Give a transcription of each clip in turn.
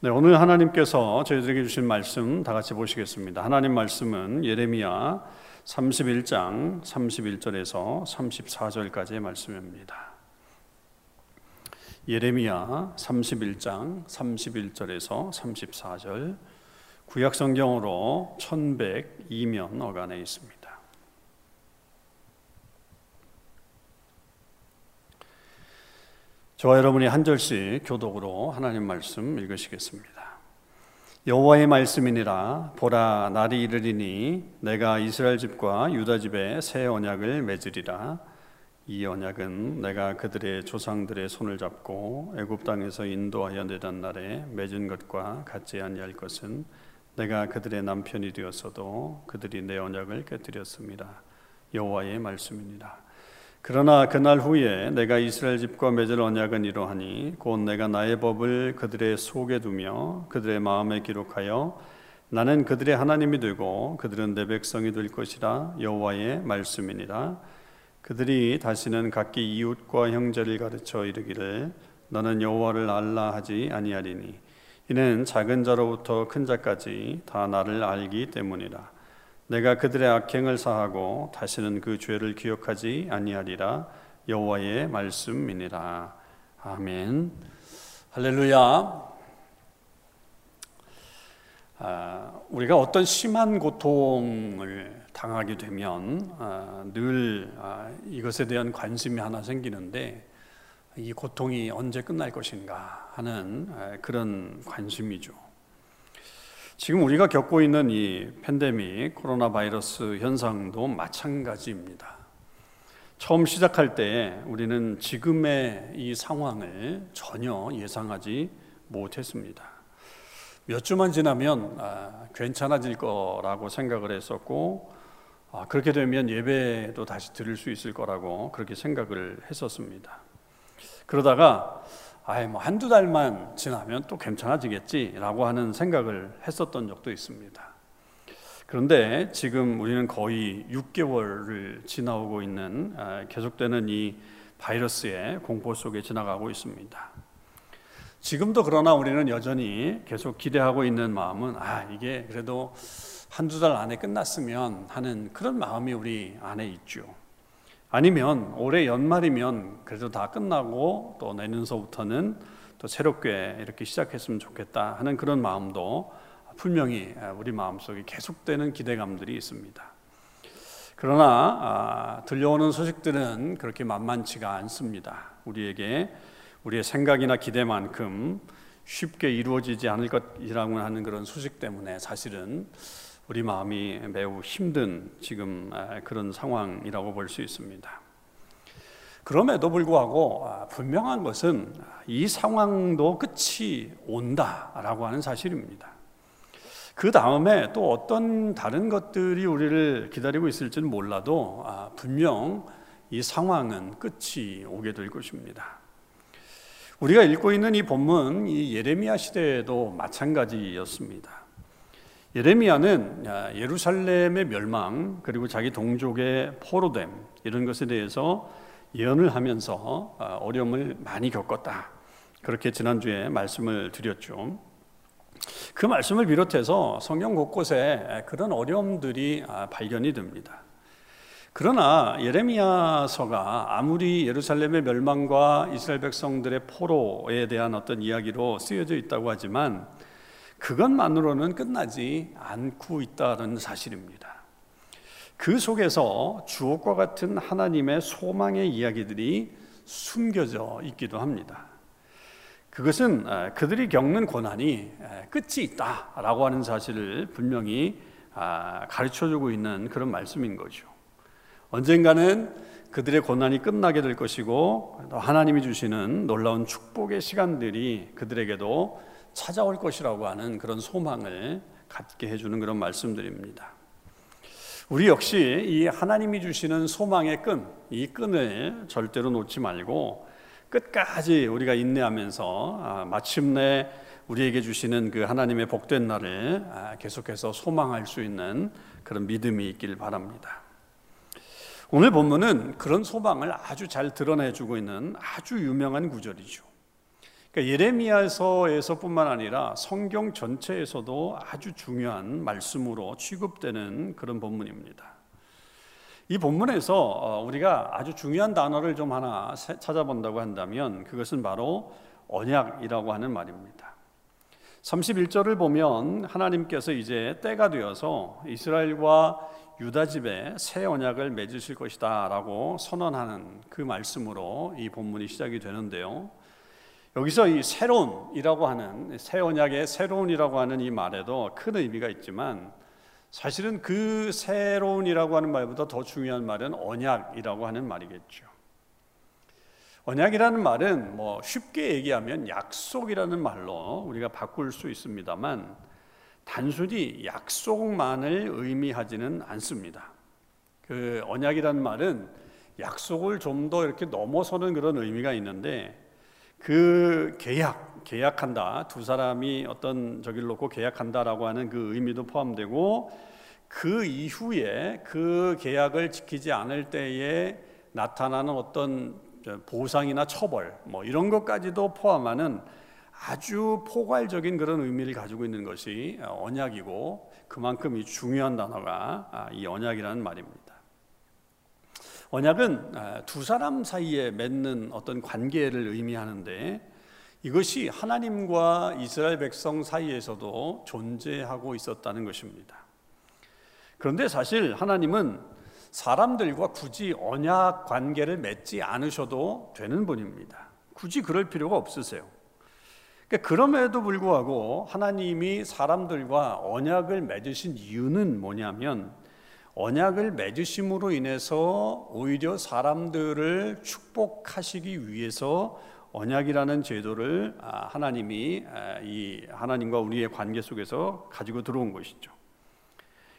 네, 오늘 하나님께서 저희들에게 주신 말씀 다 같이 보시겠습니다. 하나님 말씀은 예레미야 31장 31절에서 34절까지의 말씀입니다. 예레미야 31장 31절에서 34절 구약 성경으로 1102면 어간에 있습니다. 저와 여러분이 한 절씩 교독으로 하나님 말씀 읽으시겠습니다. 여호와의 말씀이니라 보라 날이 이르리니 내가 이스라엘 집과 유다 집에 새 언약을 맺으리라 이 언약은 내가 그들의 조상들의 손을 잡고 애굽 땅에서 인도하여 내던 날에 맺은 것과 같지 아니할 것은 내가 그들의 남편이 되었어도 그들이 내 언약을 깨뜨렸습니다. 여호와의 말씀이니라. 그러나 그날 후에 내가 이스라엘 집과 맺을 언약은 이러하니 곧 내가 나의 법을 그들의 속에 두며 그들의 마음에 기록하여 나는 그들의 하나님이 되고 그들은 내 백성이 될 것이라 여호와의 말씀이니라. 그들이 다시는 각기 이웃과 형제를 가르쳐 이르기를 너는 여호와를 알라 하지 아니하리니 이는 작은 자로부터 큰 자까지 다 나를 알기 때문이라 내가 그들의 악행을 사하고 다시는 그 죄를 기억하지 아니하리라 여호와의 말씀이니라. 아멘. 할렐루야. 아, 우리가 어떤 심한 고통을 당하게 되면 아, 늘 아, 이것에 대한 관심이 하나 생기는데 이 고통이 언제 끝날 것인가 하는 아, 그런 관심이죠. 지금 우리가 겪고 있는 이 팬데믹 코로나 바이러스 현상도 마찬가지입니다. 처음 시작할 때 우리는 지금의 이 상황을 전혀 예상하지 못했습니다. 몇 주만 지나면 아, 괜찮아질 거라고 생각을 했었고 아, 그렇게 되면 예배도 다시 드릴 수 있을 거라고 그렇게 생각을 했었습니다. 그러다가 아예 뭐 한두 달만 지나면 또 괜찮아지겠지라고 하는 생각을 했었던 적도 있습니다. 그런데 지금 우리는 거의 6개월을 지나오고 있는 아, 계속되는 이 바이러스의 공포 속에 지나가고 있습니다. 지금도 그러나 우리는 여전히 계속 기대하고 있는 마음은 아 이게 그래도 한두 달 안에 끝났으면 하는 그런 마음이 우리 안에 있죠. 아니면 올해 연말이면 그래도 다 끝나고 또 내년서부터는 또 새롭게 이렇게 시작했으면 좋겠다 하는 그런 마음도 분명히 우리 마음속에 계속되는 기대감들이 있습니다. 그러나 아, 들려오는 소식들은 그렇게 만만치가 않습니다. 우리에게 우리의 생각이나 기대만큼 쉽게 이루어지지 않을 것이라고 하는 그런 소식 때문에 사실은 우리 마음이 매우 힘든 지금 아, 그런 상황이라고 볼 수 있습니다. 그럼에도 불구하고 아, 분명한 것은 이 상황도 끝이 온다라고 하는 사실입니다. 그 다음에 또 어떤 다른 것들이 우리를 기다리고 있을지는 몰라도 아, 분명 이 상황은 끝이 오게 될 것입니다. 우리가 읽고 있는 이 본문, 이 예레미야 시대에도 마찬가지였습니다. 예레미야는 예루살렘의 멸망 그리고 자기 동족의 포로됨 이런 것에 대해서 예언을 하면서 아, 어려움을 많이 겪었다. 그렇게 지난주에 말씀을 드렸죠. 그 말씀을 비롯해서 성경 곳곳에 그런 어려움들이 아, 발견이 됩니다. 그러나 예레미야서가 아무리 예루살렘의 멸망과 이스라엘 백성들의 포로에 대한 어떤 이야기로 쓰여져 있다고 하지만 그것만으로는 끝나지 않고 있다는 사실입니다. 그 속에서 주옥과 같은 하나님의 소망의 이야기들이 숨겨져 있기도 합니다. 그것은 그들이 겪는 고난이 끝이 있다라고 하는 사실을 분명히 아, 가르쳐 주고 있는 그런 말씀인 거죠. 언젠가는 그들의 고난이 끝나게 될 것이고 하나님이 주시는 놀라운 축복의 시간들이 그들에게도 찾아올 것이라고 하는 그런 소망을 갖게 해주는 그런 말씀들입니다. 우리 역시 이 하나님이 주시는 소망의 끈, 이 끈을 절대로 놓지 말고 끝까지 우리가 인내하면서 아, 마침내 우리에게 주시는 그 하나님의 복된 날을 아, 계속해서 소망할 수 있는 그런 믿음이 있길 바랍니다. 오늘 본문은 그런 소망을 아주 잘 드러내주고 있는 아주 유명한 구절이죠. 그러니까 예레미야서에서뿐만 아니라 성경 전체에서도 아주 중요한 말씀으로 취급되는 그런 본문입니다. 이 본문에서 어, 우리가 아주 중요한 단어를 좀 하나 찾아본다고 한다면 그것은 바로 언약이라고 하는 말입니다. 31절을 보면 하나님께서 이제 때가 되어서 이스라엘과 유다 집에 새 언약을 맺으실 것이다라고 선언하는 그 말씀으로 이 본문이 시작이 되는데요. 여기서 이 새로운이라고 하는 새 언약의 새로운이라고 하는 이 말에도 큰 의미가 있지만 사실은 그 새로운이라고 하는 말보다 더 중요한 말은 언약이라고 하는 말이겠죠. 언약이라는 말은 뭐 쉽게 얘기하면 약속이라는 말로 우리가 바꿀 수 있습니다만 단순히 약속만을 의미하지는 않습니다. 그 언약이라는 말은 약속을 좀 더 이렇게 넘어서는 그런 의미가 있는데 그 계약, 계약한다. 두 사람이 어떤 저기를 놓고 계약한다라고 하는 그 의미도 포함되고 그 이후에 그 계약을 지키지 않을 때에 나타나는 어떤 보상이나 처벌 뭐 이런 것까지도 포함하는 아주 포괄적인 그런 의미를 가지고 있는 것이 언약이고 그만큼 이 중요한 단어가 아, 이 언약이라는 말입니다. 언약은 아, 두 사람 사이에 맺는 어떤 관계를 의미하는데 이것이 하나님과 이스라엘 백성 사이에서도 존재하고 있었다는 것입니다. 그런데 사실 하나님은 사람들과 굳이 언약 관계를 맺지 않으셔도 되는 분입니다. 굳이 그럴 필요가 없으세요. 그러니까 그럼에도 불구하고 하나님이 사람들과 언약을 맺으신 이유는 뭐냐면 언약을 맺으심으로 인해서 오히려 사람들을 축복하시기 위해서 언약이라는 제도를 아, 하나님이 아, 이 하나님과 우리의 관계 속에서 가지고 들어온 것이죠.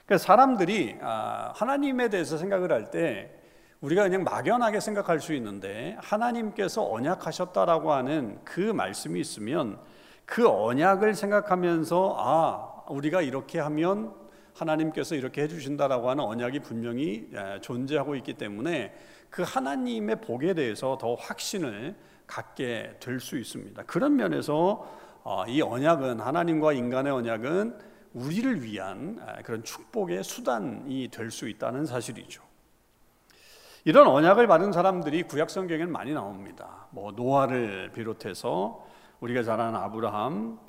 그러니까 사람들이 아, 하나님에 대해서 생각을 할 때 우리가 그냥 막연하게 생각할 수 있는데 하나님께서 언약하셨다라고 하는 그 말씀이 있으면 그 언약을 생각하면서 아 우리가 이렇게 하면 하나님께서 이렇게 해주신다라고 하는 언약이 분명히 존재하고 있기 때문에 그 하나님의 복에 대해서 더 확신을 갖게 될 수 있습니다. 그런 면에서 어, 이 언약은 하나님과 인간의 언약은 우리를 위한 그런 축복의 수단이 될 수 있다는 사실이죠. 이런 언약을 받은 사람들이 구약 성경에는 많이 나옵니다. 뭐 노아를 비롯해서 우리가 잘 아는 아브라함,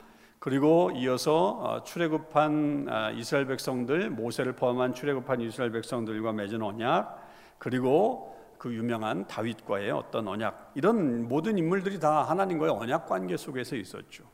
그리고 이어서 어, 출애굽한 아, 이스라엘 백성들 모세를 포함한 출애굽한 이스라엘 백성들과 맺은 언약 그리고 그 유명한 다윗과의 어떤 언약 이런 모든 인물들이 다 하나님과의 언약 관계 속에서 있었죠.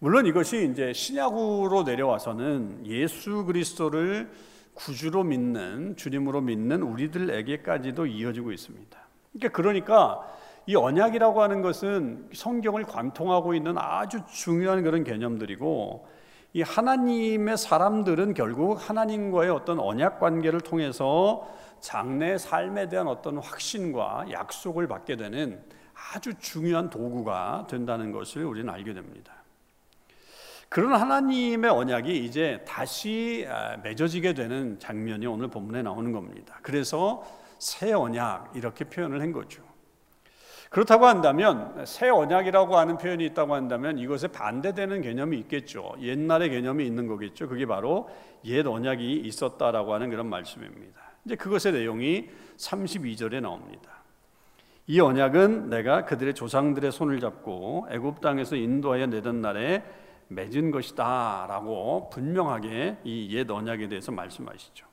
물론 이것이 이제 신약으로 내려와서는 예수 그리스도를 구주로 믿는 주님으로 믿는 우리들에게까지도 이어지고 있습니다. 그러니까 그러니까 이 언약이라고 하는 것은 성경을 관통하고 있는 아주 중요한 그런 개념들이고 이 하나님의 사람들은 결국 하나님과의 어떤 언약 관계를 통해서 장래 삶에 대한 어떤 확신과 약속을 받게 되는 아주 중요한 도구가 된다는 것을 우리는 알게 됩니다. 그런 하나님의 언약이 이제 다시 아, 맺어지게 되는 장면이 오늘 본문에 나오는 겁니다. 그래서 새 언약 이렇게 표현을 한 거죠. 그렇다고 한다면 새 언약이라고 하는 표현이 있다고 한다면 이것에 반대되는 개념이 있겠죠. 옛날의 개념이 있는 거겠죠. 그게 바로 옛 언약이 있었다라고 하는 그런 말씀입니다. 이제 그것의 내용이 32절에 나옵니다. 이 언약은 내가 그들의 조상들의 손을 잡고 애굽 땅에서 인도하여 내던 날에 맺은 것이다라고 분명하게 이 옛 언약에 대해서 말씀하시죠.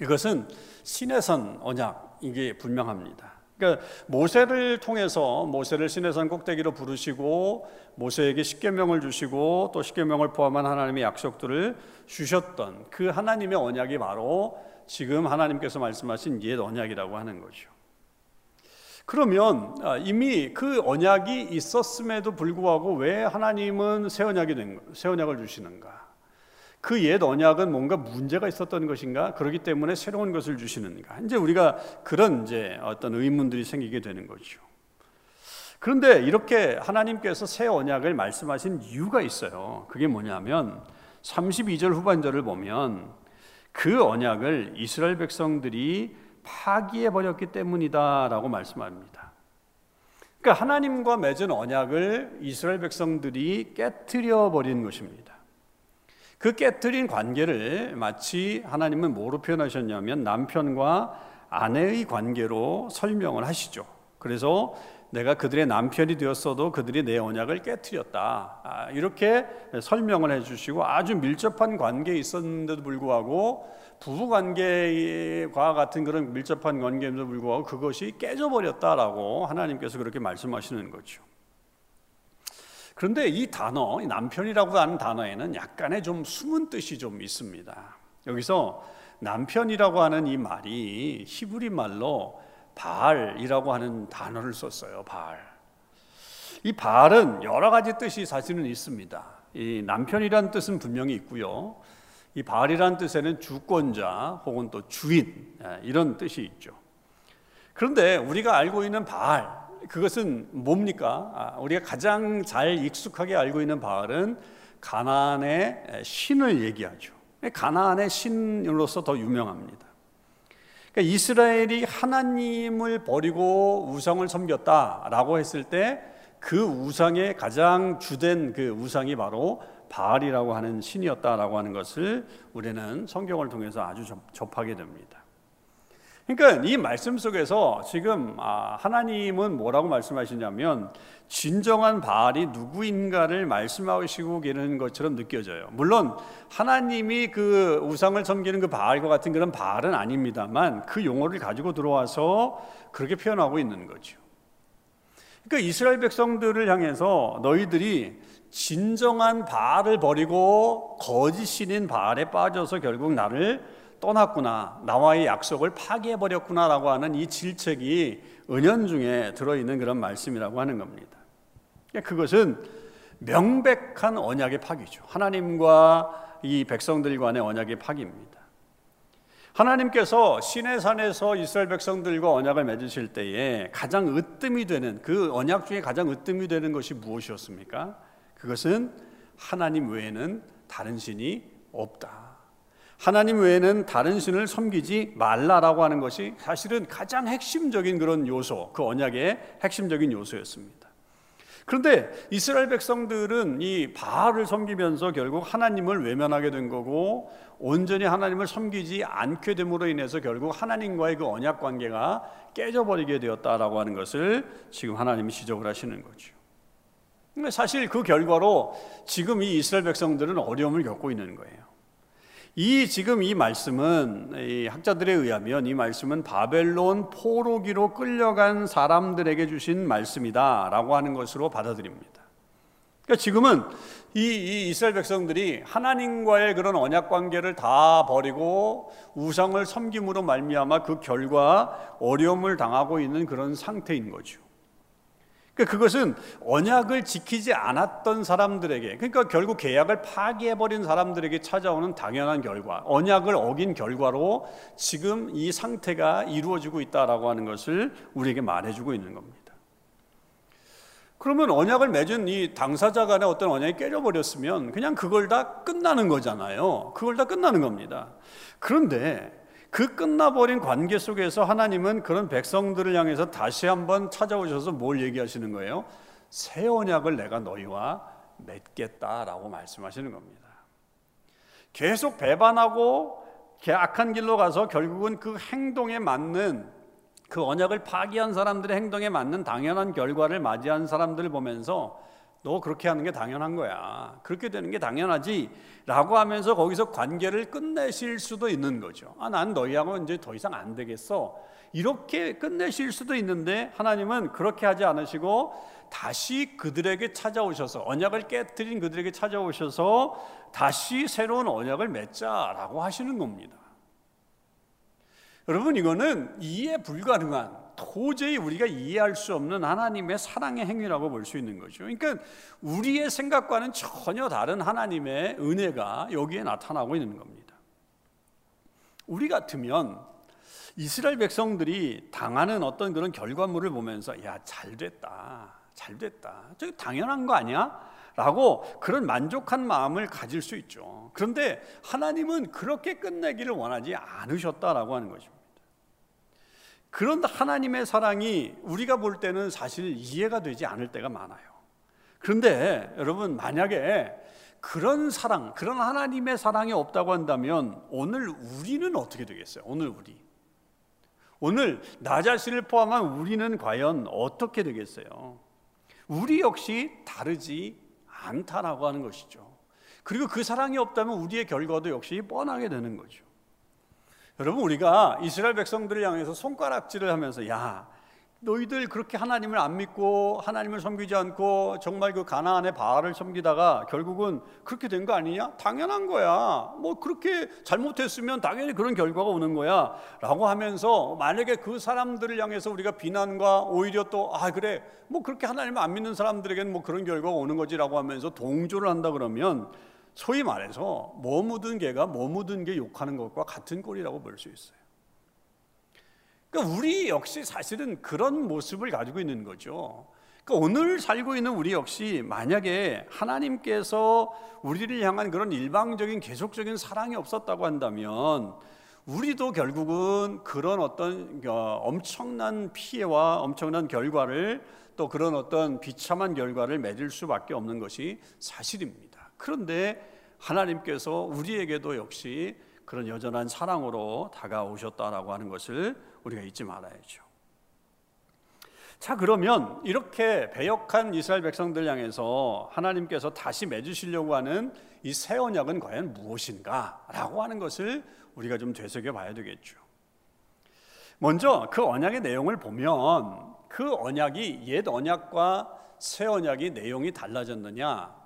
이것은 신의 선 언약 이게 분명합니다. 그러니까 모세를 통해서 모세를 시내산 꼭대기로 부르시고 모세에게 십계명을 주시고 또 십계명을 포함한 하나님의 약속들을 주셨던 그 하나님의 언약이 바로 지금 하나님께서 말씀하신 옛 언약이라고 하는 거죠. 그러면 아, 이미 그 언약이 있었음에도 불구하고 왜 하나님은 새 언약이 된, 새 언약을 주시는가? 그 옛 언약은 뭔가 문제가 있었던 것인가? 그렇기 때문에 새로운 것을 주시는가? 이제 우리가 그런 이제 어떤 의문들이 생기게 되는 거죠. 그런데 이렇게 하나님께서 새 언약을 말씀하신 이유가 있어요. 그게 뭐냐면 32절 후반절을 보면 그 언약을 이스라엘 백성들이 파기해 버렸기 때문이다라고 말씀합니다. 그러니까 하나님과 맺은 언약을 이스라엘 백성들이 깨뜨려 버린 것입니다. 그 깨뜨린 관계를 마치 하나님은 뭐로 표현하셨냐면 남편과 아내의 관계로 설명을 하시죠. 그래서 내가 그들의 남편이 되었어도 그들이 내 언약을 깨뜨렸다. 아, 이렇게 설명을 해주시고 아주 밀접한 관계에 있었는데도 불구하고 부부 관계와 같은 그런 밀접한 관계에도 불구하고 그것이 깨져버렸다라고 하나님께서 그렇게 말씀하시는 거죠. 그런데 이 단어, 이 남편이라고 하는 단어에는 약간의 좀 숨은 뜻이 좀 있습니다. 여기서 남편이라고 하는 이 말이 히브리 말로 바알이라고 하는 단어를 썼어요. 바알. 이 바알은 여러 가지 뜻이 사실은 있습니다. 이 남편이란 뜻은 분명히 있고요. 이 바알이란 뜻에는 주권자 혹은 또 주인 예, 이런 뜻이 있죠. 그런데 우리가 알고 있는 바알 그것은 뭡니까? 아, 우리가 가장 잘 익숙하게 알고 있는 바알은 가나안의 신을 얘기하죠. 가나안의 신으로서 더 유명합니다. 그러니까 이스라엘이 하나님을 버리고 우상을 섬겼다라고 했을 때 그 우상의 가장 주된 그 우상이 바로 바알이라고 하는 신이었다라고 하는 것을 우리는 성경을 통해서 아주 접하게 됩니다. 그러니까 이 말씀 속에서 지금 아, 하나님은 뭐라고 말씀하시냐면 진정한 바알이 누구인가를 말씀하시고 계는 것처럼 느껴져요. 물론 하나님이 그 우상을 섬기는 그 바알과 같은 그런 바알은 아닙니다만 그 용어를 가지고 들어와서 그렇게 표현하고 있는 거죠. 그러니까 이스라엘 백성들을 향해서 너희들이 진정한 바알을 버리고 거짓 신인 바알에 빠져서 결국 나를 떠났구나, 나와의 약속을 파괴해버렸구나라고 하는 이 질책이 은연중에 들어있는 그런 말씀이라고 하는 겁니다. 그것은 명백한 언약의 파기죠. 하나님과 이 백성들 간의 언약의 파기입니다. 하나님께서 시내산에서 이스라엘 백성들과 언약을 맺으실 때에 가장 으뜸이 되는 그 언약 중에 가장 으뜸이 되는 것이 무엇이었습니까? 그것은 하나님 외에는 다른 신이 없다. 하나님 외에는 다른 신을 섬기지 말라라고 하는 것이 사실은 가장 핵심적인 그런 요소, 그 언약의 핵심적인 요소였습니다. 그런데 이스라엘 백성들은 이 바알을 섬기면서 결국 하나님을 외면하게 된 거고 온전히 하나님을 섬기지 않게 됨으로 인해서 결국 하나님과의 그 언약 관계가 깨져버리게 되었다라고 하는 것을 지금 하나님이 지적을 하시는 거죠. 사실 그 결과로 지금 이 이스라엘 백성들은 어려움을 겪고 있는 거예요. 이 지금 이 말씀은 이 학자들에 의하면 이 말씀은 바벨론 포로기로 끌려간 사람들에게 주신 말씀이다라고 하는 것으로 받아들입니다. 그러니까 지금은 이, 이 이스라엘 백성들이 하나님과의 그런 언약 관계를 다 버리고 우상을 섬김으로 말미암아 그 결과 어려움을 당하고 있는 그런 상태인 거죠. 그러니까 그것은 언약을 지키지 않았던 사람들에게 그러니까 결국 계약을 파기해 버린 사람들에게 찾아오는 당연한 결과, 언약을 어긴 결과로 지금 이 상태가 이루어지고 있다라고 하는 것을 우리에게 말해주고 있는 겁니다. 그러면 언약을 맺은 이 당사자 간의 어떤 언약이 깨져버렸으면 그냥 그걸 다 끝나는 거잖아요. 그걸 다 끝나는 겁니다. 그런데 그 끝나버린 관계 속에서 하나님은 그런 백성들을 향해서 다시 한번 찾아오셔서 뭘 얘기하시는 거예요? 새 언약을 내가 너희와 맺겠다라고 말씀하시는 겁니다. 계속 배반하고 악한 길로 가서 결국은 그 행동에 맞는 그 언약을 파기한 사람들의 행동에 맞는 당연한 결과를 맞이한 사람들을 보면서 너 그렇게 하는 게 당연한 거야. 그렇게 되는 게 당연하지. 라고 하면서 거기서 관계를 끝내실 수도 있는 거죠. 아, 난 너희하고 이제 더 이상 안 되겠어. 이렇게 끝내실 수도 있는데 하나님은 그렇게 하지 않으시고 다시 그들에게 찾아오셔서 언약을 깨뜨린 그들에게 찾아오셔서 다시 새로운 언약을 맺자라고 하시는 겁니다. 여러분 이거는 이해 불가능한 도저히 우리가 이해할 수 없는 하나님의 사랑의 행위라고 볼 수 있는 거죠. 그러니까 우리의 생각과는 전혀 다른 하나님의 은혜가 여기에 나타나고 있는 겁니다. 우리 같으면 이스라엘 백성들이 당하는 어떤 그런 결과물을 보면서 야, 잘 됐다. 잘 됐다. 저 당연한 거 아니야? 라고 그런 만족한 마음을 가질 수 있죠. 그런데 하나님은 그렇게 끝내기를 원하지 않으셨다라고 하는 것입니다. 그런 하나님의 사랑이 우리가 볼 때는 사실 이해가 되지 않을 때가 많아요. 그런데 여러분 만약에 그런 사랑, 그런 하나님의 사랑이 없다고 한다면 오늘 우리는 어떻게 되겠어요? 오늘 우리. 오늘 나 자신을 포함한 우리는 과연 어떻게 되겠어요? 우리 역시 다르지 않다라고 하는 것이죠. 그리고 그 사랑이 없다면 우리의 결과도 역시 뻔하게 되는 거죠. 여러분 우리가 이스라엘 백성들을 향해서 손가락질을 하면서 야 너희들 그렇게 하나님을 안 믿고 하나님을 섬기지 않고 정말 그 가나안의 바알을 섬기다가 결국은 그렇게 된 거 아니냐? 당연한 거야. 뭐 그렇게 잘못했으면 당연히 그런 결과가 오는 거야. 라고 하면서 만약에 그 사람들을 향해서 우리가 비난과 오히려 또 아 그래 뭐 그렇게 하나님을 안 믿는 사람들에게는 뭐 그런 결과가 오는 거지라고 하면서 동조를 한다 그러면 소위 말해서 뭐 묻은 개가 뭐 묻은 게 욕하는 것과 같은 꼴이라고 볼 수 있어요. 그러니까 우리 역시 사실은 그런 모습을 가지고 있는 거죠. 그러니까 오늘 살고 있는 우리 역시 만약에 하나님께서 우리를 향한 그런 일방적인 계속적인 사랑이 없었다고 한다면 우리도 결국은 그런 어떤 어, 엄청난 피해와 엄청난 결과를 또 그런 어떤 비참한 결과를 맺을 수밖에 없는 것이 사실입니다. 그런데 하나님께서 우리에게도 역시 그런 여전한 사랑으로 다가오셨다라고 하는 것을 우리가 잊지 말아야죠. 자, 그러면 이렇게 배역한 이스라엘 백성들 향해서 하나님께서 다시 맺으시려고 하는 이 새 언약은 과연 무엇인가? 라고 하는 것을 우리가 좀 되새겨 봐야 되겠죠. 먼저 그 언약의 내용을 보면 그 언약이 옛 언약과 새 언약이 내용이 달라졌느냐?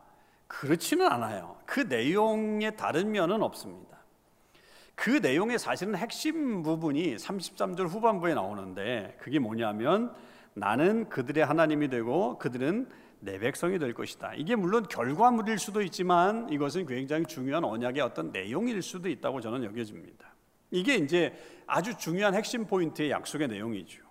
그렇지는 않아요. 그 내용에 다른 면은 없습니다. 그 내용의 사실은 핵심 부분이 33절 후반부에 나오는데 그게 뭐냐면 나는 그들의 하나님이 되고 그들은 내 백성이 될 것이다. 이게 물론 결과물일 수도 있지만 이것은 굉장히 중요한 언약의 어떤 내용일 수도 있다고 저는 여겨집니다. 이게 이제 아주 중요한 핵심 포인트의 약속의 내용이죠.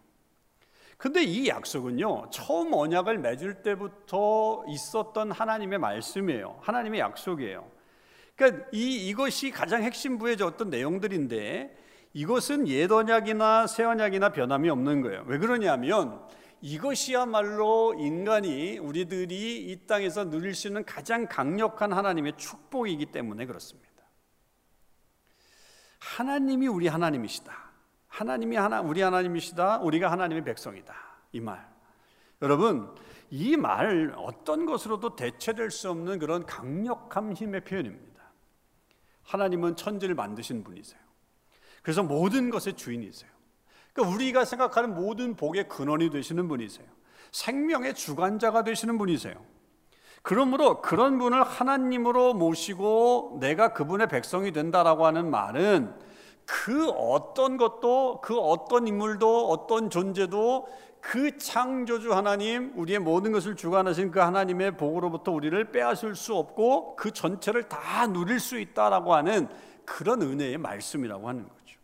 근데 이 약속은요, 처음 언약을 맺을 때부터 있었던 하나님의 말씀이에요. 하나님의 약속이에요. 그러니까 이 이것이 가장 핵심부의 어떤 내용들인데 이것은 옛 언약이나 새 언약이나 변함이 없는 거예요. 왜 그러냐면 이것이야말로 인간이 우리들이 이 땅에서 누릴 수 있는 가장 강력한 하나님의 축복이기 때문에 그렇습니다. 하나님이 우리 하나님이시다. 하나님이 하나 우리 하나님이시다. 우리가 하나님의 백성이다. 이 말. 여러분, 이 말 어떤 것으로도 대체될 수 없는 그런 강력한 힘의 표현입니다. 하나님은 천지를 만드신 분이세요. 그래서 모든 것의 주인이세요. 그러니까 우리가 생각하는 모든 복의 근원이 되시는 분이세요. 생명의 주관자가 되시는 분이세요. 그러므로 그런 분을 하나님으로 모시고 내가 그분의 백성이 된다라고 하는 말은 그 어떤 것도 그 어떤 인물도 어떤 존재도 그 창조주 하나님, 우리의 모든 것을 주관하신 그 하나님의 복으로부터 우리를 빼앗을 수 없고 그 전체를 다 누릴 수 있다라고 하는 그런 은혜의 말씀이라고 하는 거죠.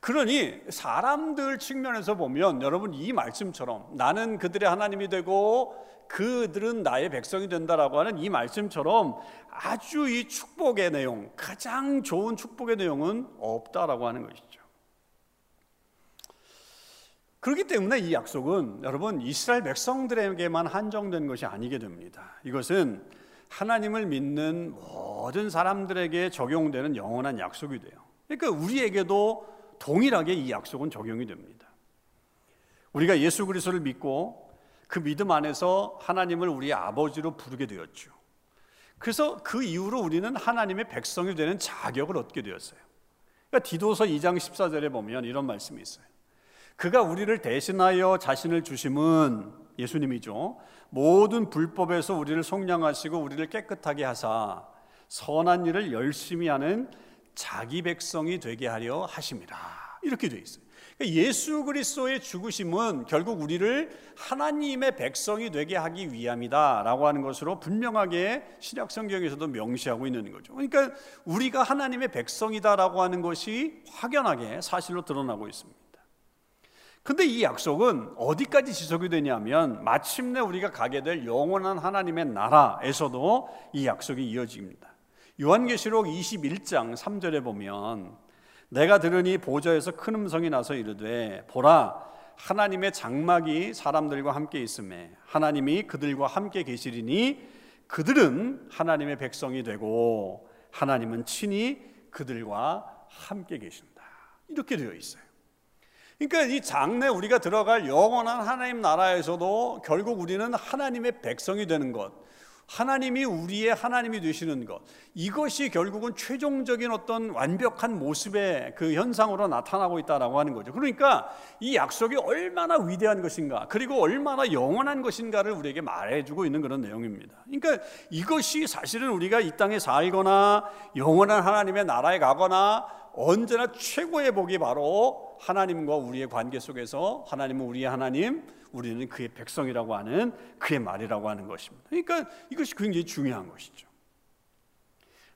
그러니 사람들 측면에서 보면 여러분 이 말씀처럼 나는 그들의 하나님이 되고 그들은 나의 백성이 된다라고 하는 이 말씀처럼 아주 이 축복의 내용, 가장 좋은 축복의 내용은 없다라고 하는 것이죠. 그렇기 때문에 이 약속은 여러분 이스라엘 백성들에게만 한정된 것이 아니게 됩니다. 이것은 하나님을 믿는 모든 사람들에게 적용되는 영원한 약속이 돼요. 그러니까 우리에게도 동일하게 이 약속은 적용이 됩니다. 우리가 예수 그리스도를 믿고 그 믿음 안에서 하나님을 우리 아버지로 부르게 되었죠. 그래서 그 이후로 우리는 하나님의 백성이 되는 자격을 얻게 되었어요. 그러니까 디도서 2장 14절에 보면 이런 말씀이 있어요. 그가 우리를 대신하여 자신을 주심은 예수님이죠. 모든 불법에서 우리를 속량하시고 우리를 깨끗하게 하사 선한 일을 열심히 하는 자기 백성이 되게 하려 하심이라. 이렇게 되어 있어요. 예수 그리스도의 죽으심은 결국 우리를 하나님의 백성이 되게 하기 위함이다라고 하는 것으로 분명하게 신약 성경에서도 명시하고 있는 거죠. 그러니까 우리가 하나님의 백성이다라고 하는 것이 확연하게 사실로 드러나고 있습니다. 근데 이 약속은 어디까지 지속이 되냐면 마침내 우리가 가게 될 영원한 하나님의 나라에서도 이 약속이 이어집니다. 요한계시록 21장 3절에 보면 내가 들으니 보좌에서 큰 음성이 나서 이르되 보라 하나님의 장막이 사람들과 함께 있음에 하나님이 그들과 함께 계시리니 그들은 하나님의 백성이 되고 하나님은 친히 그들과 함께 계신다. 이렇게 되어 있어요. 그러니까 이 장래 우리가 들어갈 영원한 하나님 나라에서도 결국 우리는 하나님의 백성이 되는 것. 하나님이 우리의 하나님이 되시는 것. 이것이 결국은 최종적인 어떤 완벽한 모습의 그 현상으로 나타나고 있다라고 하는 거죠. 그러니까 이 약속이 얼마나 위대한 것인가, 그리고 얼마나 영원한 것인가를 우리에게 말해주고 있는 그런 내용입니다. 그러니까 이것이 사실은 우리가 이 땅에 살거나 영원한 하나님의 나라에 가거나 언제나 최고의 복이 바로 하나님과 우리의 관계 속에서 하나님은 우리의 하나님, 우리는 그의 백성이라고 하는 그의 말이라고 하는 것입니다. 그러니까 이것이 굉장히 중요한 것이죠.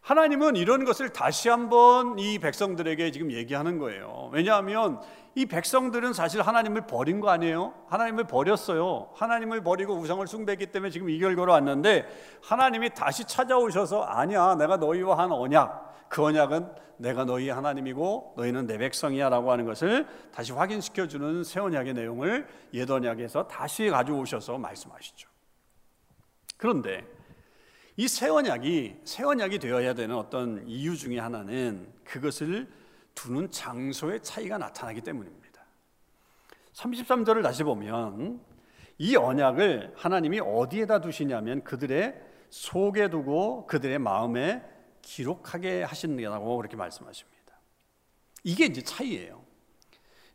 하나님은 이런 것을 다시 한번 이 백성들에게 지금 얘기하는 거예요. 왜냐하면 이 백성들은 사실 하나님을 버린 거 아니에요? 하나님을 버렸어요. 하나님을 버리고 우상을 숭배했기 때문에 지금 이 결과로 왔는데 하나님이 다시 찾아오셔서 아니야, 내가 너희와 한 언약, 그 언약은 내가 너희 하나님이고 너희는 내 백성이야라고 하는 것을 다시 확인시켜 주는 새 언약의 내용을 옛 언약에서 다시 가져오셔서 말씀하시죠. 그런데 이 새 언약이 새 언약이 되어야 되는 어떤 이유 중에 하나는 그것을 두는 장소의 차이가 나타나기 때문입니다. 33절을 다시 보면 이 언약을 하나님이 어디에다 두시냐면 그들의 속에 두고 그들의 마음에 기록하게 하신다고 그렇게 말씀하십니다. 이게 이제 차이예요.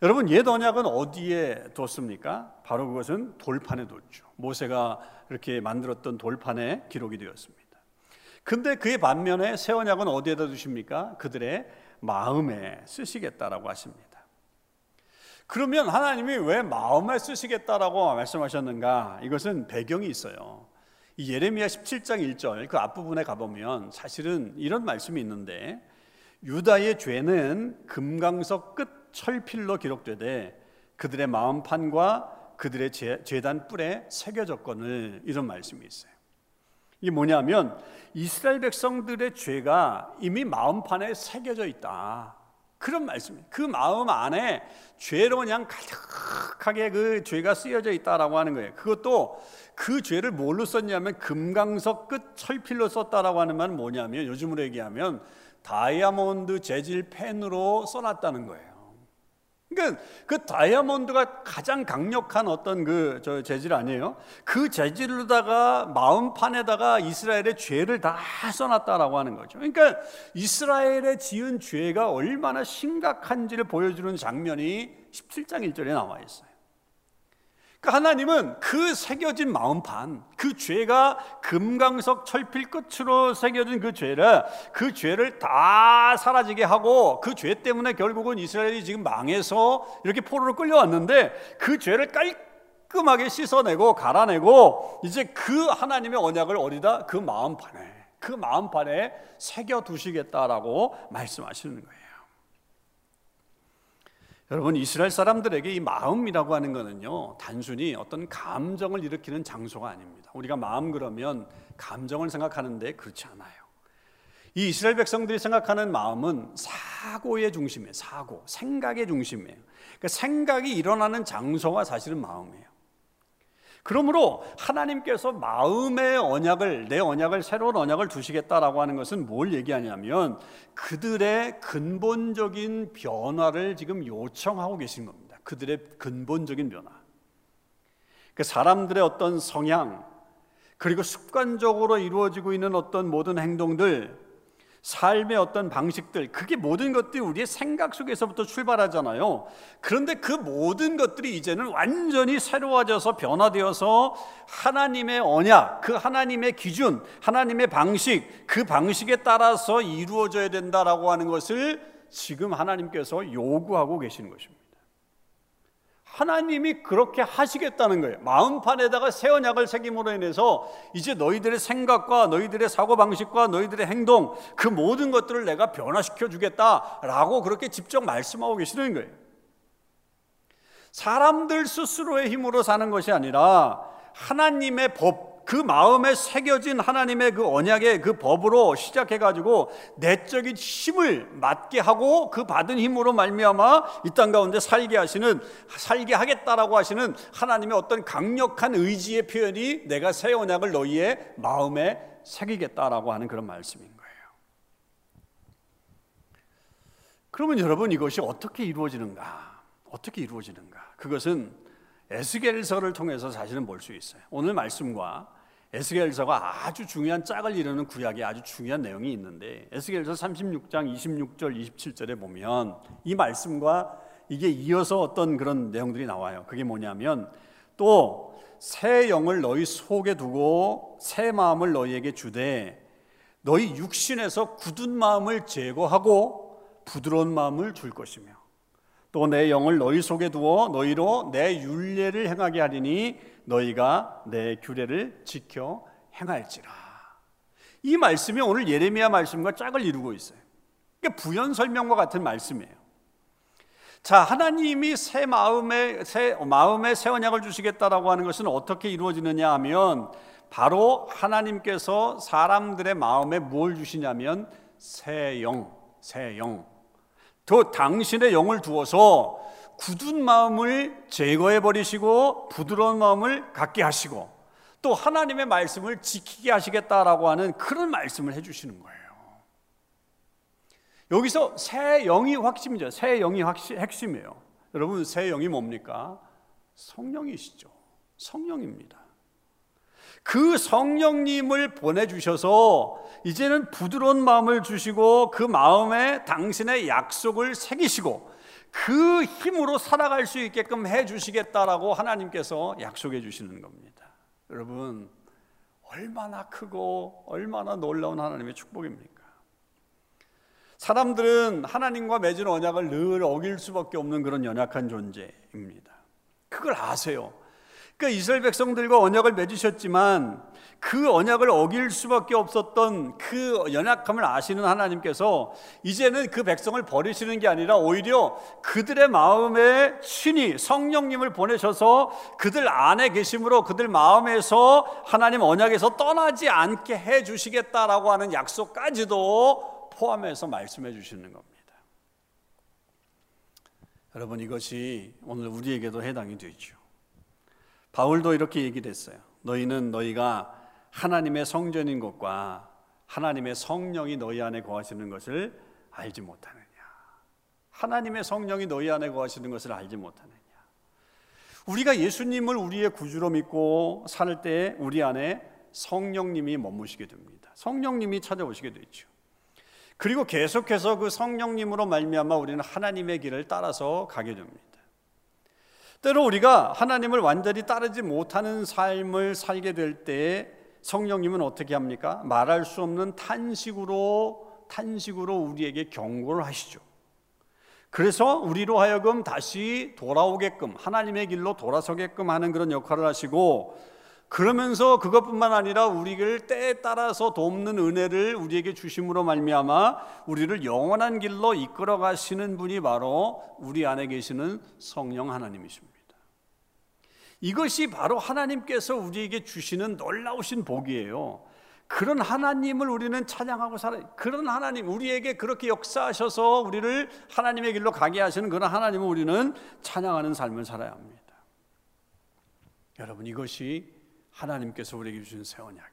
여러분 옛 언약은 어디에 뒀습니까? 바로 그것은 돌판에 뒀죠. 모세가 이렇게 만들었던 돌판에 기록이 되었습니다. 근데 그의 반면에 새 언약은 어디에다 두십니까? 그들의 마음에 쓰시겠다라고 하십니다. 그러면 하나님이 왜 마음에 쓰시겠다라고 말씀하셨는가? 이것은 배경이 있어요. 이 예레미야 17장 1절 그 앞부분에 가보면 사실은 이런 말씀이 있는데 유다의 죄는 금강석 끝 철필로 기록되되 그들의 마음판과 그들의 재단 뿔에 새겨졌거늘 이런 말씀이 있어요. 이게 뭐냐면 이스라엘 백성들의 죄가 이미 마음판에 새겨져 있다. 그런 말씀이에요. 그 마음 안에 죄로 그냥 가득하게 그 죄가 쓰여져 있다라고 하는 거예요. 그것도 그 죄를 뭘로 썼냐면 금강석 끝 철필로 썼다라고 하는 말은 뭐냐면 요즘으로 얘기하면 다이아몬드 재질 펜으로 써놨다는 거예요. 그러니까 그 다이아몬드가 가장 강력한 어떤 그 저 재질 아니에요? 그 재질로다가 마음판에다가 이스라엘의 죄를 다 써놨다라고 하는 거죠. 그러니까 이스라엘의 지은 죄가 얼마나 심각한지를 보여주는 장면이 17장 1절에 나와 있어요. 그러니까 하나님은 그 새겨진 마음판, 그 죄가 금강석 철필 끝으로 새겨진 그 죄를 그 죄를 다 사라지게 하고 그 죄 때문에 결국은 이스라엘이 지금 망해서 이렇게 포로로 끌려왔는데 그 죄를 깔끔하게 씻어내고 갈아내고 이제 그 하나님의 언약을 어디다 그 마음판에 그 마음판에 새겨 두시겠다라고 말씀하시는 거예요. 여러분 이스라엘 사람들에게 이 마음이라고 하는 것은요 단순히 어떤 감정을 일으키는 장소가 아닙니다. 우리가 마음 그러면 감정을 생각하는데 그렇지 않아요. 이 이스라엘 백성들이 생각하는 마음은 사고의 중심이에요. 사고, 생각의 중심이에요. 그러니까 생각이 일어나는 장소가 사실은 마음이에요. 그러므로 하나님께서 마음의 언약을 내 언약을 새로운 언약을 두시겠다라고 하는 것은 뭘 얘기하냐면 그들의 근본적인 변화를 지금 요청하고 계신 겁니다. 그들의 근본적인 변화. 그 사람들의 어떤 성향 그리고 습관적으로 이루어지고 있는 어떤 모든 행동들 삶의 어떤 방식들, 그게 모든 것들이 우리의 생각 속에서부터 출발하잖아요. 그런데 그 모든 것들이 이제는 완전히 새로워져서 변화되어서 하나님의 언약, 그 하나님의 기준, 하나님의 방식, 그 방식에 따라서 이루어져야 된다라고 하는 것을 지금 하나님께서 요구하고 계시는 것입니다. 하나님이 그렇게 하시겠다는 거예요. 마음판에다가 새 언약을 새김으로 인해서 이제 너희들의 생각과 너희들의 사고 방식과 너희들의 행동 그 모든 것들을 내가 변화시켜 주겠다라고 그렇게 직접 말씀하고 계시는 거예요. 사람들 스스로의 힘으로 사는 것이 아니라 하나님의 법 그 마음에 새겨진 하나님의 그 언약의 그 법으로 시작해 가지고 내적인 힘을 맞게 하고 그 받은 힘으로 말미암아 이 땅 가운데 살게 하시는 살게 하겠다라고 하시는 하나님의 어떤 강력한 의지의 표현이 내가 새 언약을 너희의 마음에 새기겠다라고 하는 그런 거예요. 그러면 여러분 이것이 어떻게 이루어지는가? 어떻게 이루어지는가? 그것은 에스겔서를 통해서 사실은 볼 수 있어요. 오늘 말씀과 에스겔서가 아주 중요한 짝을 이루는 구약에 아주 중요한 내용이 있는데 에스겔서 36장 26절 27절에 보면 이 말씀과 이게 이어서 어떤 그런 내용들이 나와요. 그게 뭐냐면 또 새 영을 너희 속에 두고 새 마음을 너희에게 주되 너희 육신에서 굳은 마음을 제거하고 부드러운 마음을 줄 것이며 또 내 영을 너희 속에 두어 너희로 내 윤례를 행하게 하리니 너희가 내 규례를 지켜 행할지라. 이 말씀이 오늘 예레미야 말씀과 짝을 이루고 있어요. 그러니까 부연 설명과 같은 말씀이에요. 자, 하나님이 새 마음에 새 마음에 새 언약을 주시겠다라고 하는 것은 어떻게 이루어지느냐 하면 바로 하나님께서 사람들의 마음에 뭘 주시냐면 새 영, 새 영. 또 당신의 영을 두어서 굳은 마음을 제거해 버리시고 부드러운 마음을 갖게 하시고 또 하나님의 말씀을 지키게 하시겠다라고 하는 그런 말씀을 해 주시는 거예요. 여기서 새 영이 확심이죠. 새 영이 핵심이에요. 여러분 새 영이 뭡니까? 성령이시죠. 성령입니다. 그 성령님을 보내주셔서 이제는 부드러운 마음을 주시고 그 마음에 당신의 약속을 새기시고 그 힘으로 살아갈 수 있게끔 해 주시겠다라고 하나님께서 약속해 주시는 겁니다. 여러분, 얼마나 크고 얼마나 놀라운 하나님의 축복입니까? 사람들은 하나님과 맺은 언약을 늘 어길 수밖에 없는 그런 연약한 존재입니다. 그걸 아세요. 그러니까 이스라엘 백성들과 언약을 맺으셨지만 그 언약을 어길 수밖에 없었던 그 연약함을 아시는 하나님께서 이제는 그 백성을 버리시는 게 아니라 오히려 그들의 마음에 신이 성령님을 보내셔서 그들 안에 계심으로 그들 마음에서 하나님 언약에서 떠나지 않게 해 주시겠다라고 하는 약속까지도 포함해서 말씀해 주시는 겁니다. 여러분 이것이 오늘 우리에게도 해당이 되죠. 바울도 이렇게 얘기를 했어요. 너희는 너희가 하나님의 성전인 것과 하나님의 성령이 너희 안에 거하시는 것을 알지 못하느냐. 하나님의 성령이 너희 안에 거하시는 것을 알지 못하느냐. 우리가 예수님을 우리의 구주로 믿고 살 때 우리 안에 성령님이 머무시게 됩니다. 성령님이 찾아오시게 되죠. 그리고 계속해서 그 성령님으로 말미암아 우리는 하나님의 길을 따라서 가게 됩니다. 때로 우리가 하나님을 완전히 따르지 못하는 삶을 살게 될 때 성령님은 어떻게 합니까? 말할 수 없는 탄식으로 탄식으로 우리에게 경고를 하시죠. 그래서 우리로 하여금 다시 돌아오게끔 하나님의 길로 돌아서게끔 하는 그런 역할을 하시고 그러면서 그것뿐만 아니라 우리를 때에 따라서 돕는 은혜를 우리에게 주심으로 말미암아 우리를 영원한 길로 이끌어 가시는 분이 바로 우리 안에 계시는 성령 하나님이십니다. 이것이 바로 하나님께서 우리에게 주시는 놀라우신 복이에요. 그런 하나님을 우리는 찬양하고 살아 그런 하나님 우리에게 그렇게 역사하셔서 우리를 하나님의 길로 가게 하시는 그런 하나님을 우리는 찬양하는 삶을 살아야 합니다. 여러분 이것이 하나님께서 우리에게 주신 새 언약이에요.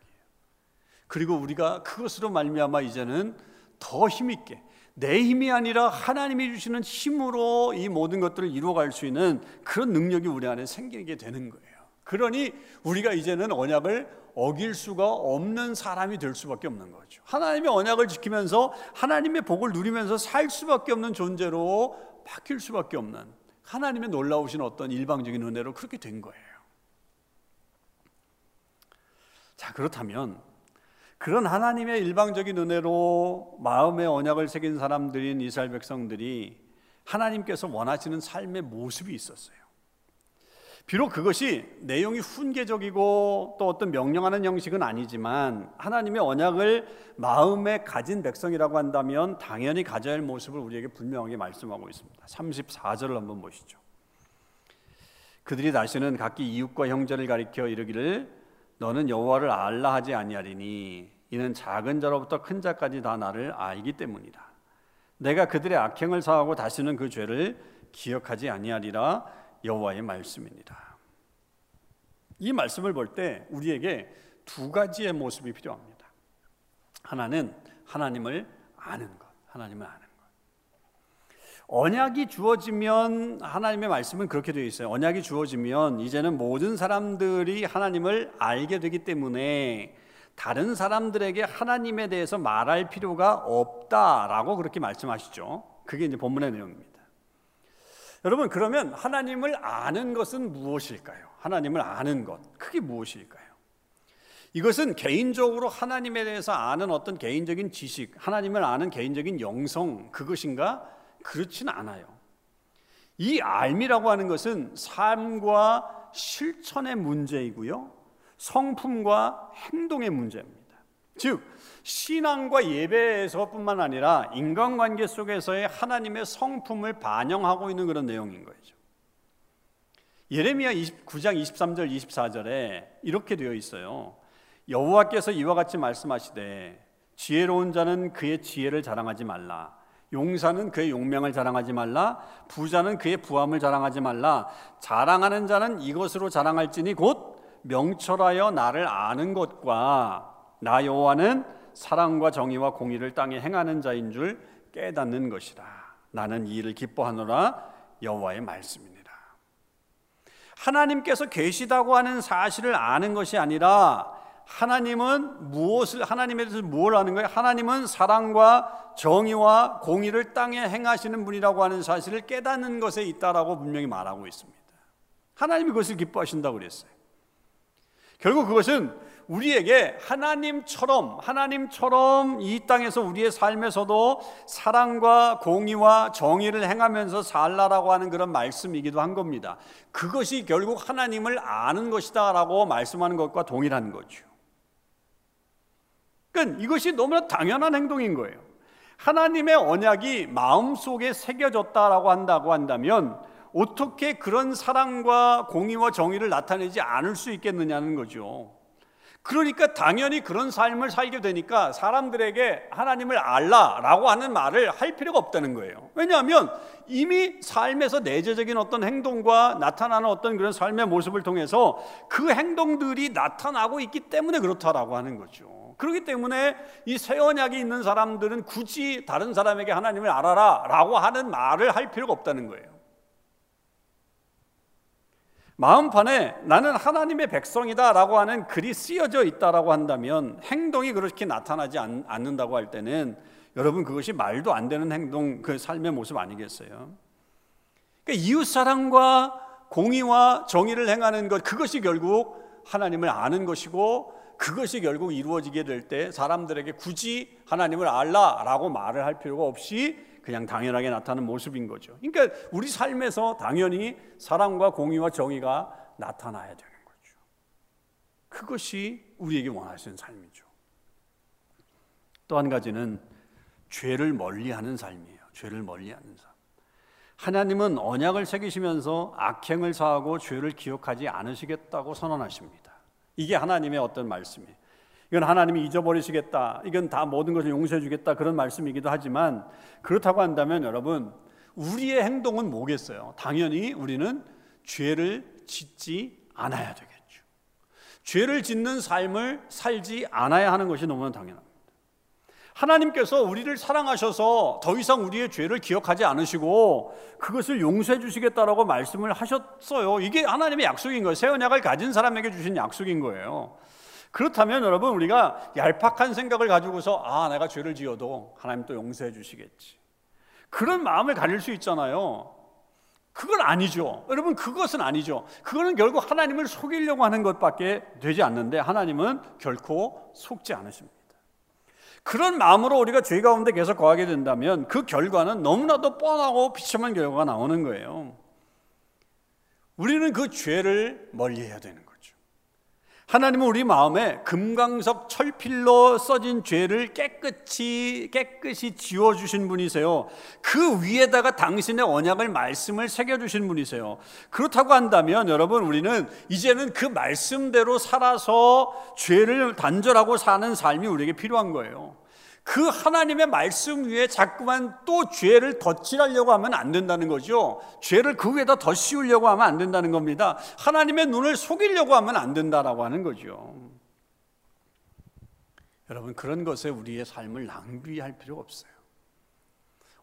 그리고 우리가 그것으로 말미암아 이제는 더 힘있게 내 힘이 아니라 하나님이 주시는 힘으로 이 모든 것들을 이루어갈 수 있는 그런 능력이 우리 안에 생기게 되는 거예요. 그러니 우리가 이제는 언약을 어길 수가 없는 사람이 될 수밖에 없는 거죠. 하나님의 언약을 지키면서 하나님의 복을 누리면서 살 수밖에 없는 존재로 바뀔 수밖에 없는 하나님의 놀라우신 어떤 일방적인 은혜로 그렇게 된 거예요. 자, 그렇다면 그런 하나님의 일방적인 은혜로 마음의 언약을 새긴 사람들인 이스라엘 백성들이 하나님께서 원하시는 삶의 모습이 있었어요. 비록 그것이 내용이 훈계적이고 또 어떤 명령하는 형식은 아니지만 하나님의 언약을 마음에 가진 백성이라고 한다면 당연히 가져야 할 모습을 우리에게 분명하게 말씀하고 있습니다. 34절을 한번 보시죠. 그들이 다시는 각기 이웃과 형제를 가리켜 이르기를 너는 여호와를 알라 하지 아니하리니 이는 작은 자로부터 큰 자까지 다 나를 알기 때문이다. 내가 그들의 악행을 사하고 다시는 그 죄를 기억하지 아니하리라 여호와의 말씀입니다. 이 말씀을 볼 때 우리에게 두 가지의 모습이 필요합니다. 하나는 하나님을 아는 것, 하나님을 아는 것. 언약이 주어지면 하나님의 말씀은 그렇게 되어 있어요. 언약이 주어지면 이제는 모든 사람들이 하나님을 알게 되기 때문에 다른 사람들에게 하나님에 대해서 말할 필요가 없다라고 그렇게 말씀하시죠. 그게 이제 본문의 내용입니다. 여러분 그러면 하나님을 아는 것은 무엇일까요? 하나님을 아는 것 그게 무엇일까요? 이것은 개인적으로 하나님에 대해서 아는 어떤 개인적인 지식, 하나님을 아는 개인적인 영성 그것인가? 그렇지는 않아요. 이 알미라고 하는 것은 삶과 실천의 문제이고요. 성품과 행동의 문제입니다. 즉, 신앙과 예배에서뿐만 아니라 인간관계 속에서의 하나님의 성품을 반영하고 있는 그런 내용인 거죠. 예레미야 29장 23절 24절에 이렇게 되어 있어요. 여호와께서 이와 같이 말씀하시되 지혜로운 자는 그의 지혜를 자랑하지 말라. 용사는 그의 용명을 자랑하지 말라. 부자는 그의 부함을 자랑하지 말라. 자랑하는 자는 이것으로 자랑할지니 곧 명철하여 나를 아는 것과 나 여호와는 사랑과 정의와 공의를 땅에 행하는 자인 줄 깨닫는 것이라. 나는 이 일을 기뻐하노라 여호와의 말씀입니다. 하나님께서 계시다고 하는 사실을 아는 것이 아니라 하나님은 무엇을 하나님에 대해서 뭘 아는 거예요? 하나님은 사랑과 정의와 공의를 땅에 행하시는 분이라고 하는 사실을 깨닫는 것에 있다라고 분명히 말하고 있습니다. 하나님이 그것을 기뻐하신다고 그랬어요. 결국 그것은 우리에게 하나님처럼 하나님처럼 이 땅에서 우리의 삶에서도 사랑과 공의와 정의를 행하면서 살라라고 하는 그런 말씀이기도 한 겁니다. 그것이 결국 하나님을 아는 것이다라고 말씀하는 것과 동일한 거죠. 그러니까 이것이 너무나 당연한 행동인 거예요. 하나님의 언약이 마음속에 새겨졌다라고 한다고 한다면 어떻게 그런 사랑과 공의와 정의를 나타내지 않을 수 있겠느냐는 거죠. 그러니까 당연히 그런 삶을 살게 되니까 사람들에게 하나님을 알라라고 하는 말을 할 필요가 없다는 거예요. 왜냐하면 이미 삶에서 내재적인 어떤 행동과 나타나는 어떤 그런 삶의 모습을 통해서 그 행동들이 나타나고 있기 때문에 그렇다라고 하는 거죠. 그렇기 때문에 이 새 언약이 있는 사람들은 굳이 다른 사람에게 하나님을 알아라 라고 하는 말을 할 필요가 없다는 거예요. 마음판에 나는 하나님의 백성이다 라고 하는 글이 쓰여져 있다라고 한다면 행동이 그렇게 나타나지 않, 않는다고 할 때는 여러분 그것이 말도 안 되는 행동, 그 삶의 모습 아니겠어요? 그러니까 이웃 사랑과 공의와 정의를 행하는 것, 그것이 결국 하나님을 아는 것이고 그것이 결국 이루어지게 될 때 사람들에게 굳이 하나님을 알라라고 말을 할 필요가 없이 그냥 당연하게 나타나는 모습인 거죠. 그러니까 우리 삶에서 당연히 사랑과 공의와 정의가 나타나야 되는 거죠. 그것이 우리에게 원하시는 삶이죠. 또 한 가지는 죄를 멀리하는 삶이에요. 죄를 멀리하는 삶. 하나님은 언약을 새기시면서 악행을 사하고 죄를 기억하지 않으시겠다고 선언하십니다. 이게 하나님의 어떤 말씀이에요. 이건 하나님이 잊어버리시겠다. 이건 다 모든 것을 용서해 주겠다. 그런 말씀이기도 하지만 그렇다고 한다면 여러분 우리의 행동은 뭐겠어요? 당연히 우리는 죄를 짓지 않아야 되겠죠. 죄를 짓는 삶을 살지 않아야 하는 것이 너무나 당연합니다. 하나님께서 우리를 사랑하셔서 더 이상 우리의 죄를 기억하지 않으시고 그것을 용서해 주시겠다라고 말씀을 하셨어요. 이게 하나님의 약속인 거예요. 새 언약을 가진 사람에게 주신 약속인 거예요. 그렇다면 여러분 우리가 얄팍한 생각을 가지고서 아 내가 죄를 지어도 하나님 또 용서해 주시겠지. 그런 마음을 가질 수 있잖아요. 그건 아니죠. 여러분 그것은 아니죠. 그거는 결국 하나님을 속이려고 하는 것밖에 되지 않는데 하나님은 결코 속지 않으십니다. 그런 마음으로 우리가 죄 가운데 계속 거하게 된다면 그 결과는 너무나도 뻔하고 비참한 결과가 나오는 거예요. 우리는 그 죄를 멀리 해야 되는 거죠. 하나님은 우리 마음에 금강석 철필로 써진 죄를 깨끗이 깨끗이 지워 주신 분이세요. 그 위에다가 당신의 언약을 말씀을 새겨 주신 분이세요. 그렇다고 한다면 여러분 우리는 이제는 그 말씀대로 살아서 죄를 단절하고 사는 삶이 우리에게 필요한 거예요. 그 하나님의 말씀 위에 자꾸만 또 죄를 덧칠하려고 하면 안 된다는 거죠. 죄를 그 위에다 더 씌우려고 하면 안 된다는 겁니다. 하나님의 눈을 속이려고 하면 안 된다라고 하는 거죠. 여러분 그런 것에 우리의 삶을 낭비할 필요 없어요.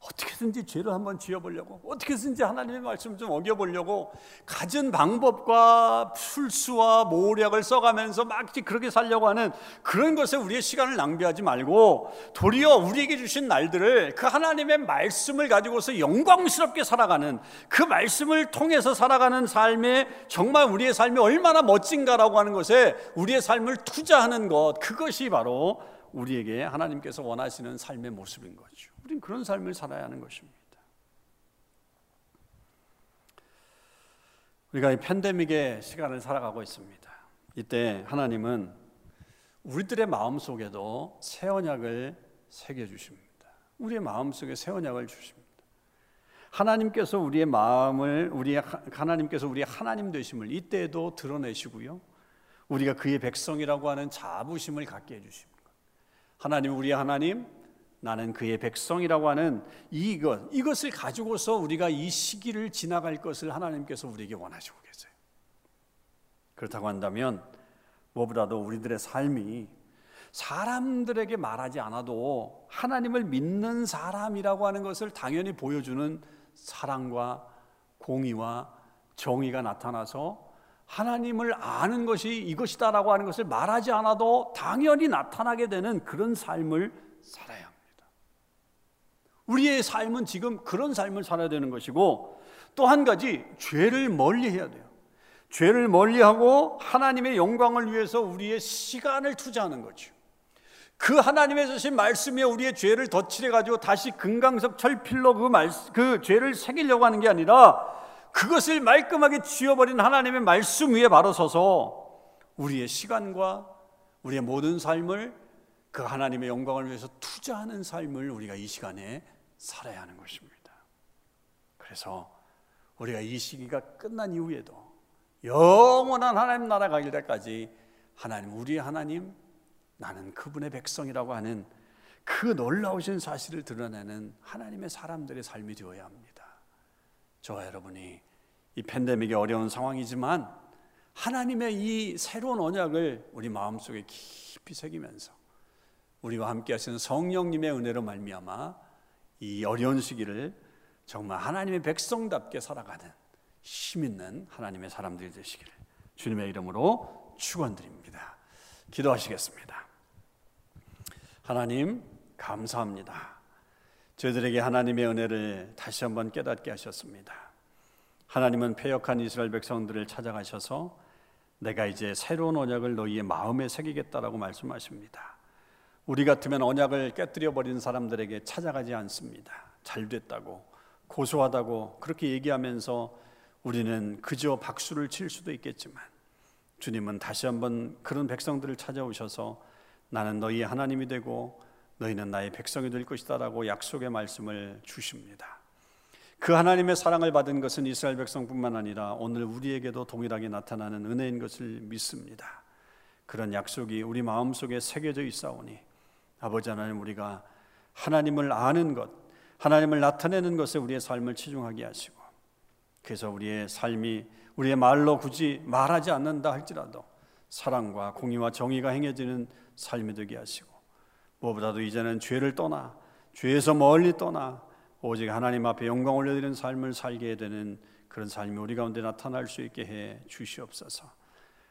어떻게든지 죄를 한번 지어보려고 어떻게든지 하나님의 말씀 좀 어겨보려고 가진 방법과 풀수와 모략을 써가면서 막 그렇게 살려고 하는 그런 것에 우리의 시간을 낭비하지 말고 도리어 우리에게 주신 날들을 그 하나님의 말씀을 가지고서 영광스럽게 살아가는 그 말씀을 통해서 살아가는 삶에 정말 우리의 삶이 얼마나 멋진가라고 하는 것에 우리의 삶을 투자하는 것 그것이 바로 우리에게 하나님께서 원하시는 삶의 모습인 거죠. 우린 그런 삶을 살아야 하는 것입니다. 우리가 이 팬데믹의 시간을 살아가고 있습니다. 이때 하나님은 우리들의 마음 속에도 새 언약을 새겨 주십니다. 우리의 마음 속에 새 언약을 주십니다. 하나님께서 우리의 마음을 우리 하나님께서 우리의 하나님 되심을 이때에도 드러내시고요. 우리가 그의 백성이라고 하는 자부심을 갖게 해 주십니다. 하나님 우리 하나님 나는 그의 백성이라고 하는 이것, 이것을 가지고서 우리가 이 시기를 지나갈 것을 하나님께서 우리에게 원하시고 계세요. 그렇다고 한다면 무엇보다도 우리들의 삶이 사람들에게 말하지 않아도 하나님을 믿는 사람이라고 하는 것을 당연히 보여주는 사랑과 공의와 정의가 나타나서 하나님을 아는 것이 이것이다라고 하는 것을 말하지 않아도 당연히 나타나게 되는 그런 삶을 살아야 우리의 삶은 지금 그런 삶을 살아야 되는 것이고 또 한 가지 죄를 멀리 해야 돼요. 죄를 멀리하고 하나님의 영광을 위해서 우리의 시간을 투자하는 거죠. 그 하나님의 주신 말씀에 우리의 죄를 덧칠해 가지고 다시 금강석 철필로 그, 말, 그 죄를 새기려고 하는 게 아니라 그것을 말끔하게 지워버린 하나님의 말씀 위에 바로 서서 우리의 시간과 우리의 모든 삶을 그 하나님의 영광을 위해서 투자하는 삶을 우리가 이 시간에 살아야 하는 것입니다. 그래서 우리가 이 시기가 끝난 이후에도 영원한 하나님 나라 가길 때까지 하나님 우리 하나님 나는 그분의 백성이라고 하는 그 놀라우신 사실을 드러내는 하나님의 사람들의 삶이 되어야 합니다. 저와 여러분이 이 팬데믹의 어려운 상황이지만 하나님의 이 새로운 언약을 우리 마음속에 깊이 새기면서 우리와 함께 하시는 성령님의 은혜로 말미암아 이 어려운 시기를 정말 하나님의 백성답게 살아가는 힘 있는 하나님의 사람들이 되시기를 주님의 이름으로 축원드립니다. 기도하시겠습니다. 하나님 감사합니다. 저희들에게 하나님의 은혜를 다시 한번 깨닫게 하셨습니다. 하나님은 패역한 이스라엘 백성들을 찾아가셔서 내가 이제 새로운 언약을 너희의 마음에 새기겠다라고 말씀하십니다. 우리 같으면 언약을 깨뜨려 버린 사람들에게 찾아가지 않습니다. 잘 됐다고 고소하다고 그렇게 얘기하면서 우리는 그저 박수를 칠 수도 있겠지만 주님은 다시 한번 그런 백성들을 찾아오셔서 나는 너희의 하나님이 되고 너희는 나의 백성이 될 것이다라고 약속의 말씀을 주십니다. 그 하나님의 사랑을 받은 것은 이스라엘 백성뿐만 아니라 오늘 우리에게도 동일하게 나타나는 은혜인 것을 믿습니다. 그런 약속이 우리 마음속에 새겨져 있사오니 아버지 하나님 우리가 하나님을 아는 것, 하나님을 나타내는 것에 우리의 삶을 치중하게 하시고 그래서 우리의 삶이 우리의 말로 굳이 말하지 않는다 할지라도 사랑과 공의와 정의가 행해지는 삶이 되게 하시고 무엇보다도 이제는 죄를 떠나 죄에서 멀리 떠나 오직 하나님 앞에 영광 올려드리는 삶을 살게 되는 그런 삶이 우리 가운데 나타날 수 있게 해 주시옵소서.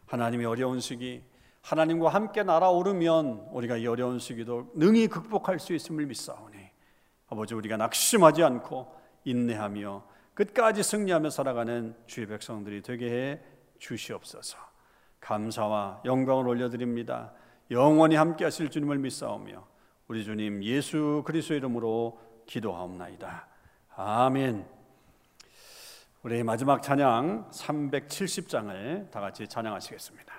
하나님의 어려운 시기 하나님과 함께 날아오르면 우리가 이 어려운 시기도 능히 극복할 수 있음을 믿사오니 아버지 우리가 낙심하지 않고 인내하며 끝까지 승리하며 살아가는 주의 백성들이 되게 해 주시옵소서. 감사와 영광을 올려드립니다. 영원히 함께 하실 주님을 믿사오며 우리 주님 예수 그리스도 이름으로 기도하옵나이다. 아멘. 우리 마지막 찬양 370장을 다 같이 찬양하시겠습니다.